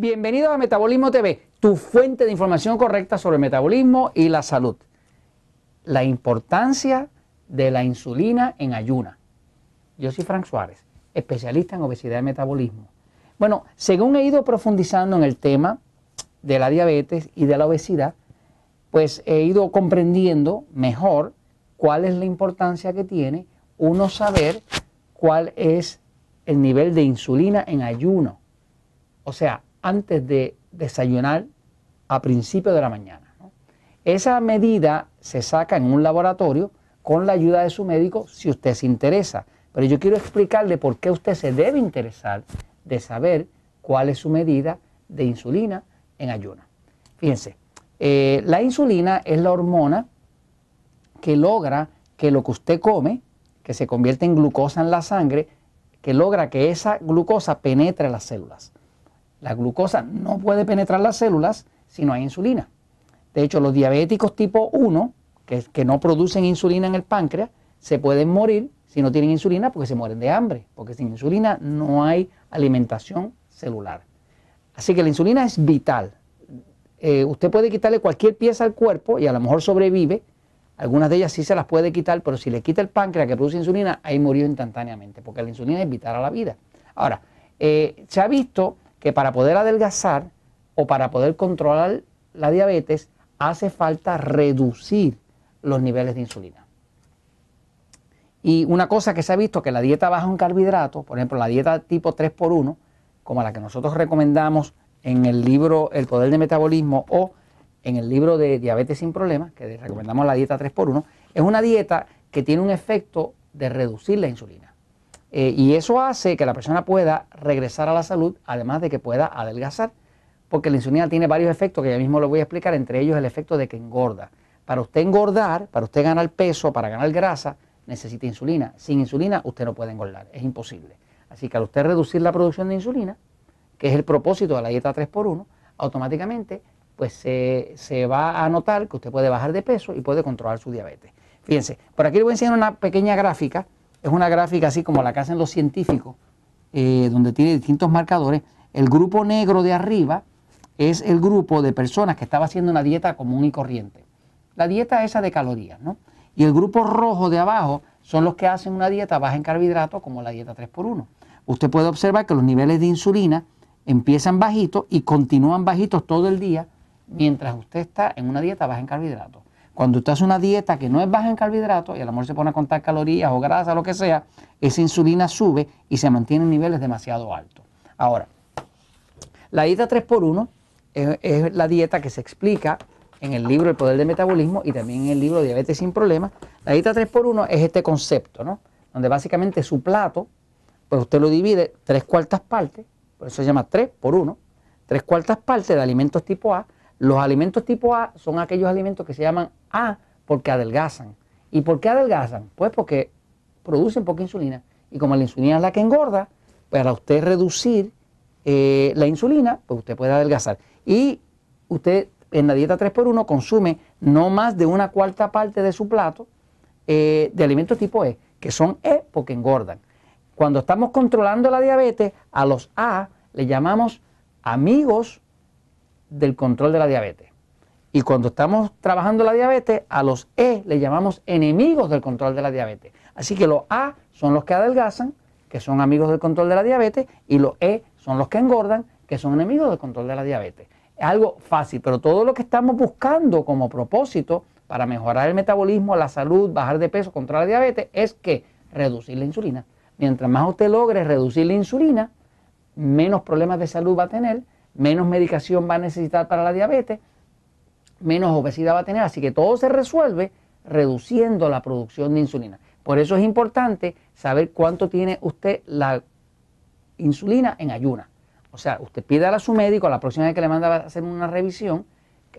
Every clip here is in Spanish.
Bienvenido a Metabolismo TV, tu fuente de información correcta sobre el metabolismo y la salud. La importancia de la insulina en ayuna. Yo soy Frank Suárez, especialista en obesidad y metabolismo. Bueno, según he ido profundizando en el tema de la diabetes y de la obesidad, pues he ido comprendiendo mejor cuál es la importancia que tiene uno saber cuál es el nivel de insulina en ayuno. O sea, antes de desayunar a principio de la mañana. Esa medida se saca en un laboratorio con la ayuda de su médico si usted se interesa. Pero yo quiero explicarle por qué usted se debe interesar de saber cuál es su medida de insulina en ayuno. Fíjense, eh, la insulina es la hormona que logra que lo que usted come, que se convierte en glucosa en la sangre, que logra que esa glucosa penetre las células. La glucosa no puede penetrar las células si no hay insulina. De hecho, los diabéticos tipo 1, que, no producen insulina en el páncreas, se pueden morir si no tienen insulina porque se mueren de hambre, porque sin insulina no hay alimentación celular. Así que la insulina es vital. Eh, usted puede quitarle cualquier pieza al cuerpo y a lo mejor sobrevive. Algunas de ellas sí se las puede quitar, pero si le quita el páncreas que produce insulina, ahí murió instantáneamente, porque la insulina es vital a la vida. Ahora, eh, se ha visto que para poder adelgazar o para poder controlar la diabetes hace falta reducir los niveles de insulina. Y una cosa que se ha visto que la dieta baja en carbohidratos, por ejemplo, la dieta tipo 3x1, como la que nosotros recomendamos en el libro El Poder de Metabolismo o en el libro de Diabetes sin Problemas, que recomendamos la dieta 3x1, es una dieta que tiene un efecto de reducir la insulina. Eh, y eso hace que la persona pueda regresar a la salud, además de que pueda adelgazar, porque la insulina tiene varios efectos que ya mismo lo voy a explicar, entre ellos el efecto de que engorda. Para usted engordar, para usted ganar peso, para ganar grasa, necesita insulina. Sin insulina usted no puede engordar, es imposible. Así que al usted reducir la producción de insulina, que es el propósito de la dieta 3x1, automáticamente pues se, se va a notar que usted puede bajar de peso y puede controlar su diabetes. Fíjense, por aquí le voy a enseñar una pequeña gráfica es una gráfica así como la que hacen los científicos, eh, donde tiene distintos marcadores. El grupo negro de arriba es el grupo de personas que estaba haciendo una dieta común y corriente. La dieta esa de calorías, ¿no? Y el grupo rojo de abajo son los que hacen una dieta baja en carbohidratos, como la dieta 3x1. Usted puede observar que los niveles de insulina empiezan bajitos y continúan bajitos todo el día mientras usted está en una dieta baja en carbohidratos. Cuando usted hace una dieta que no es baja en carbohidratos y a lo mejor se pone a contar calorías o grasa, lo que sea, esa insulina sube y se mantiene en niveles demasiado altos. Ahora, la dieta 3x1 es, la dieta que se explica en el libro El Poder del Metabolismo y también en el libro Diabetes sin Problemas. La dieta 3x1 es este concepto, ¿no? Donde básicamente su plato, pues usted lo divide tres cuartas partes, por eso se llama 3 por 1, tres cuartas partes de alimentos tipo A. Los alimentos tipo A son aquellos alimentos que se llaman A porque adelgazan. ¿Y por qué adelgazan? Pues porque producen poca insulina. Y como la insulina es la que engorda, para usted reducir eh, la insulina, pues usted puede adelgazar. Y usted en la dieta 3x1 consume no más de una cuarta parte de su plato eh, de alimentos tipo E, que son E porque engordan. Cuando estamos controlando la diabetes, a los A le llamamos amigos del control de la diabetes. Y cuando estamos trabajando la diabetes, a los E le llamamos enemigos del control de la diabetes. Así que los A son los que adelgazan, que son amigos del control de la diabetes, y los E son los que engordan, que son enemigos del control de la diabetes. Es algo fácil, pero todo lo que estamos buscando como propósito para mejorar el metabolismo, la salud, bajar de peso, contra la diabetes, es que reducir la insulina. Mientras más usted logre reducir la insulina, menos problemas de salud va a tener, menos medicación va a necesitar para la diabetes menos obesidad va a tener. Así que todo se resuelve reduciendo la producción de insulina. Por eso es importante saber cuánto tiene usted la insulina en ayuna. O sea, usted pide a su médico, la próxima vez que le manda a hacer una revisión,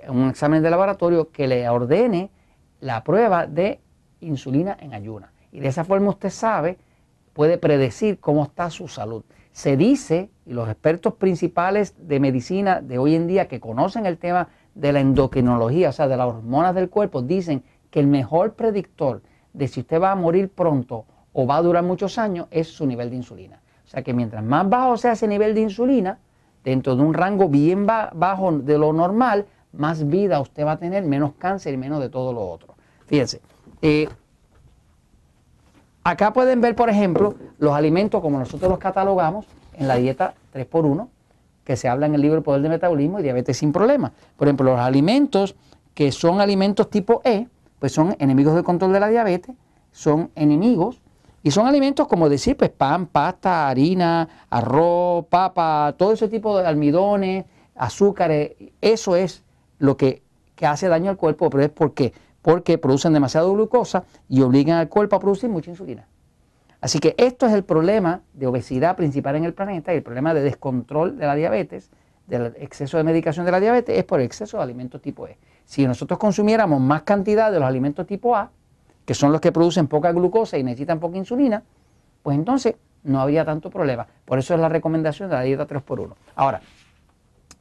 un examen de laboratorio, que le ordene la prueba de insulina en ayuna. Y de esa forma usted sabe, puede predecir cómo está su salud. Se dice, y los expertos principales de medicina de hoy en día que conocen el tema de la endocrinología, o sea, de las hormonas del cuerpo, dicen que el mejor predictor de si usted va a morir pronto o va a durar muchos años es su nivel de insulina. O sea que mientras más bajo sea ese nivel de insulina, dentro de un rango bien bajo de lo normal, más vida usted va a tener, menos cáncer y menos de todo lo otro. Fíjense, eh, acá pueden ver, por ejemplo, los alimentos como nosotros los catalogamos en la dieta 3x1, que se habla en el libro El Poder del Metabolismo y Diabetes sin Problemas. Por ejemplo, los alimentos que son alimentos tipo E, pues son enemigos del control de la diabetes, son enemigos y son alimentos como decir, pues pan, pasta, harina, arroz, papa, todo ese tipo de almidones, azúcares, eso es lo que, hace daño al cuerpo, pero es porque, porque producen demasiado glucosa y obligan al cuerpo a producir mucha insulina. Así que esto es el problema de obesidad principal en el planeta y el problema de descontrol de la diabetes, del exceso de medicación de la diabetes, es por exceso de alimentos tipo E. Si nosotros consumiéramos más cantidad de los alimentos tipo A, que son los que producen poca glucosa y necesitan poca insulina, pues entonces no habría tanto problema. Por eso es la recomendación de la dieta 3x1. Ahora,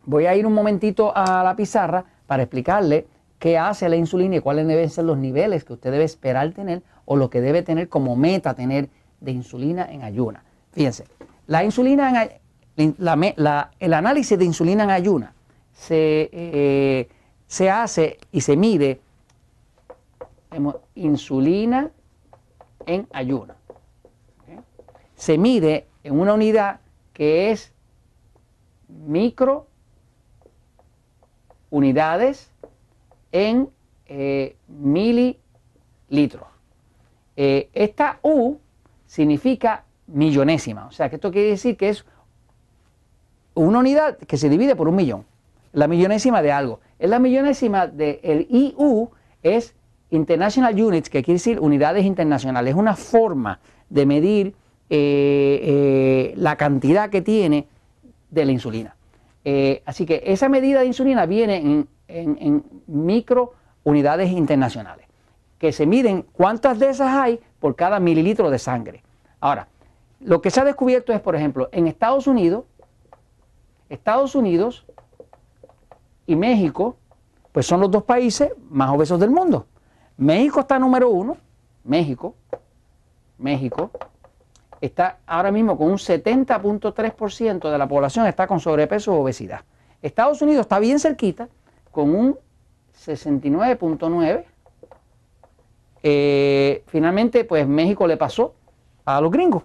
voy a ir un momentito a la pizarra para explicarle qué hace la insulina y cuáles deben ser los niveles que usted debe esperar tener o lo que debe tener como meta tener de insulina en ayuna. Fíjense, la insulina el análisis de insulina en ayuna se, eh, se hace y se mide insulina en ayuno. Se mide en una unidad que es micro unidades en eh, mililitros. Eh, esta U significa millonésima, o sea que esto quiere decir que es una unidad que se divide por un millón, la millonésima de algo. Es la millonésima del IU es International Units, que quiere decir unidades internacionales, es una forma de medir eh, la cantidad que tiene de la insulina. Así que esa medida de insulina viene en, en, micro unidades internacionales, que se miden cuántas de esas hay por cada mililitro de sangre. Ahora, lo que se ha descubierto es, por ejemplo, en Estados Unidos, Estados Unidos y México, pues son los dos países más obesos del mundo. México está número uno, México, México, está ahora mismo con un 70.3% de la población está con sobrepeso o obesidad. Estados Unidos está bien cerquita, con un 69.9%. Eh, finalmente, pues México le pasó a los gringos,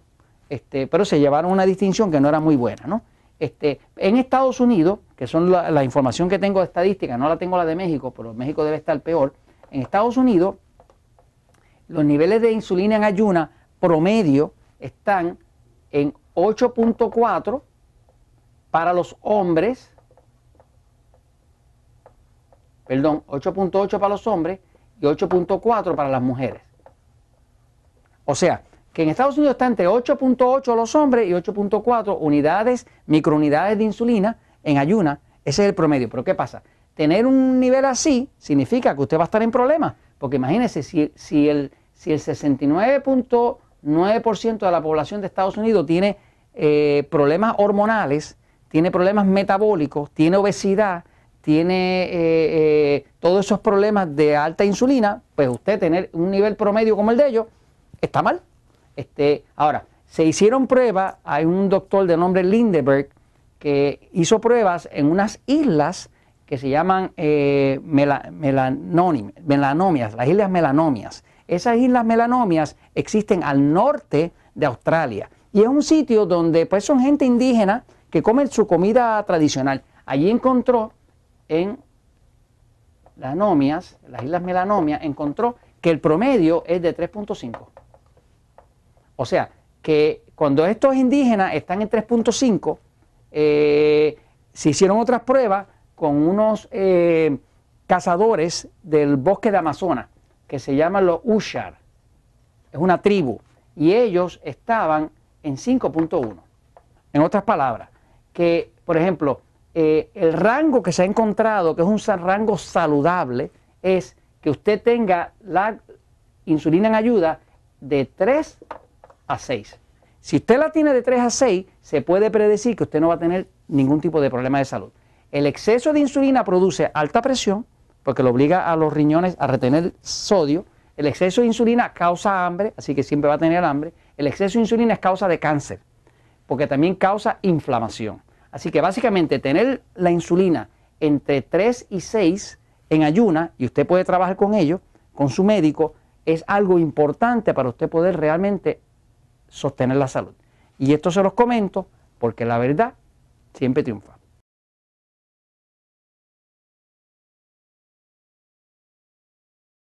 este, pero se llevaron una distinción que no era muy buena, ¿no? Este, en Estados Unidos, que son la, la información que tengo de estadística, no la tengo la de México, pero México debe estar peor, en Estados Unidos, los niveles de insulina en ayuna promedio están en 8.4 para los hombres, perdón, 8.8 para los hombres y 8.4 para las mujeres. O sea, que en Estados Unidos está entre 8.8 los hombres y 8.4 unidades, microunidades de insulina en ayuna. Ese es el promedio. Pero ¿qué pasa? tener un nivel así significa que usted va a estar en problemas, porque imagínese si, el 69.9% de la población de Estados Unidos tiene eh, problemas hormonales, tiene problemas metabólicos, tiene obesidad, tiene eh, eh, todos esos problemas de alta insulina, pues usted tener un nivel promedio como el de ellos está mal. Este, ahora, se hicieron pruebas, hay un doctor de nombre Lindeberg que hizo pruebas en unas islas que se llaman eh, melanomias, las islas melanomias. Esas islas melanomias existen al norte de Australia y es un sitio donde pues son gente indígena que come su comida tradicional. Allí encontró en las nomias, las islas melanomias, encontró que el promedio es de 3.5. O sea, que cuando estos indígenas están en 3.5, eh, se hicieron otras pruebas con unos eh, cazadores del bosque de Amazonas que se llaman los Ushar. Es una tribu. Y ellos estaban en 5.1. En otras palabras, que, por ejemplo, eh, el rango que se ha encontrado, que es un rango saludable, es que usted tenga la insulina en ayuda de 3 a 6. Si usted la tiene de 3 a 6, se puede predecir que usted no va a tener ningún tipo de problema de salud. El exceso de insulina produce alta presión, porque lo obliga a los riñones a retener sodio. El exceso de insulina causa hambre, así que siempre va a tener hambre. El exceso de insulina es causa de cáncer, porque también causa inflamación. Así que básicamente tener la insulina entre 3 y 6 en ayuna, y usted puede trabajar con ello, con su médico, es algo importante para usted poder realmente sostener la salud. Y esto se los comento porque la verdad siempre triunfa.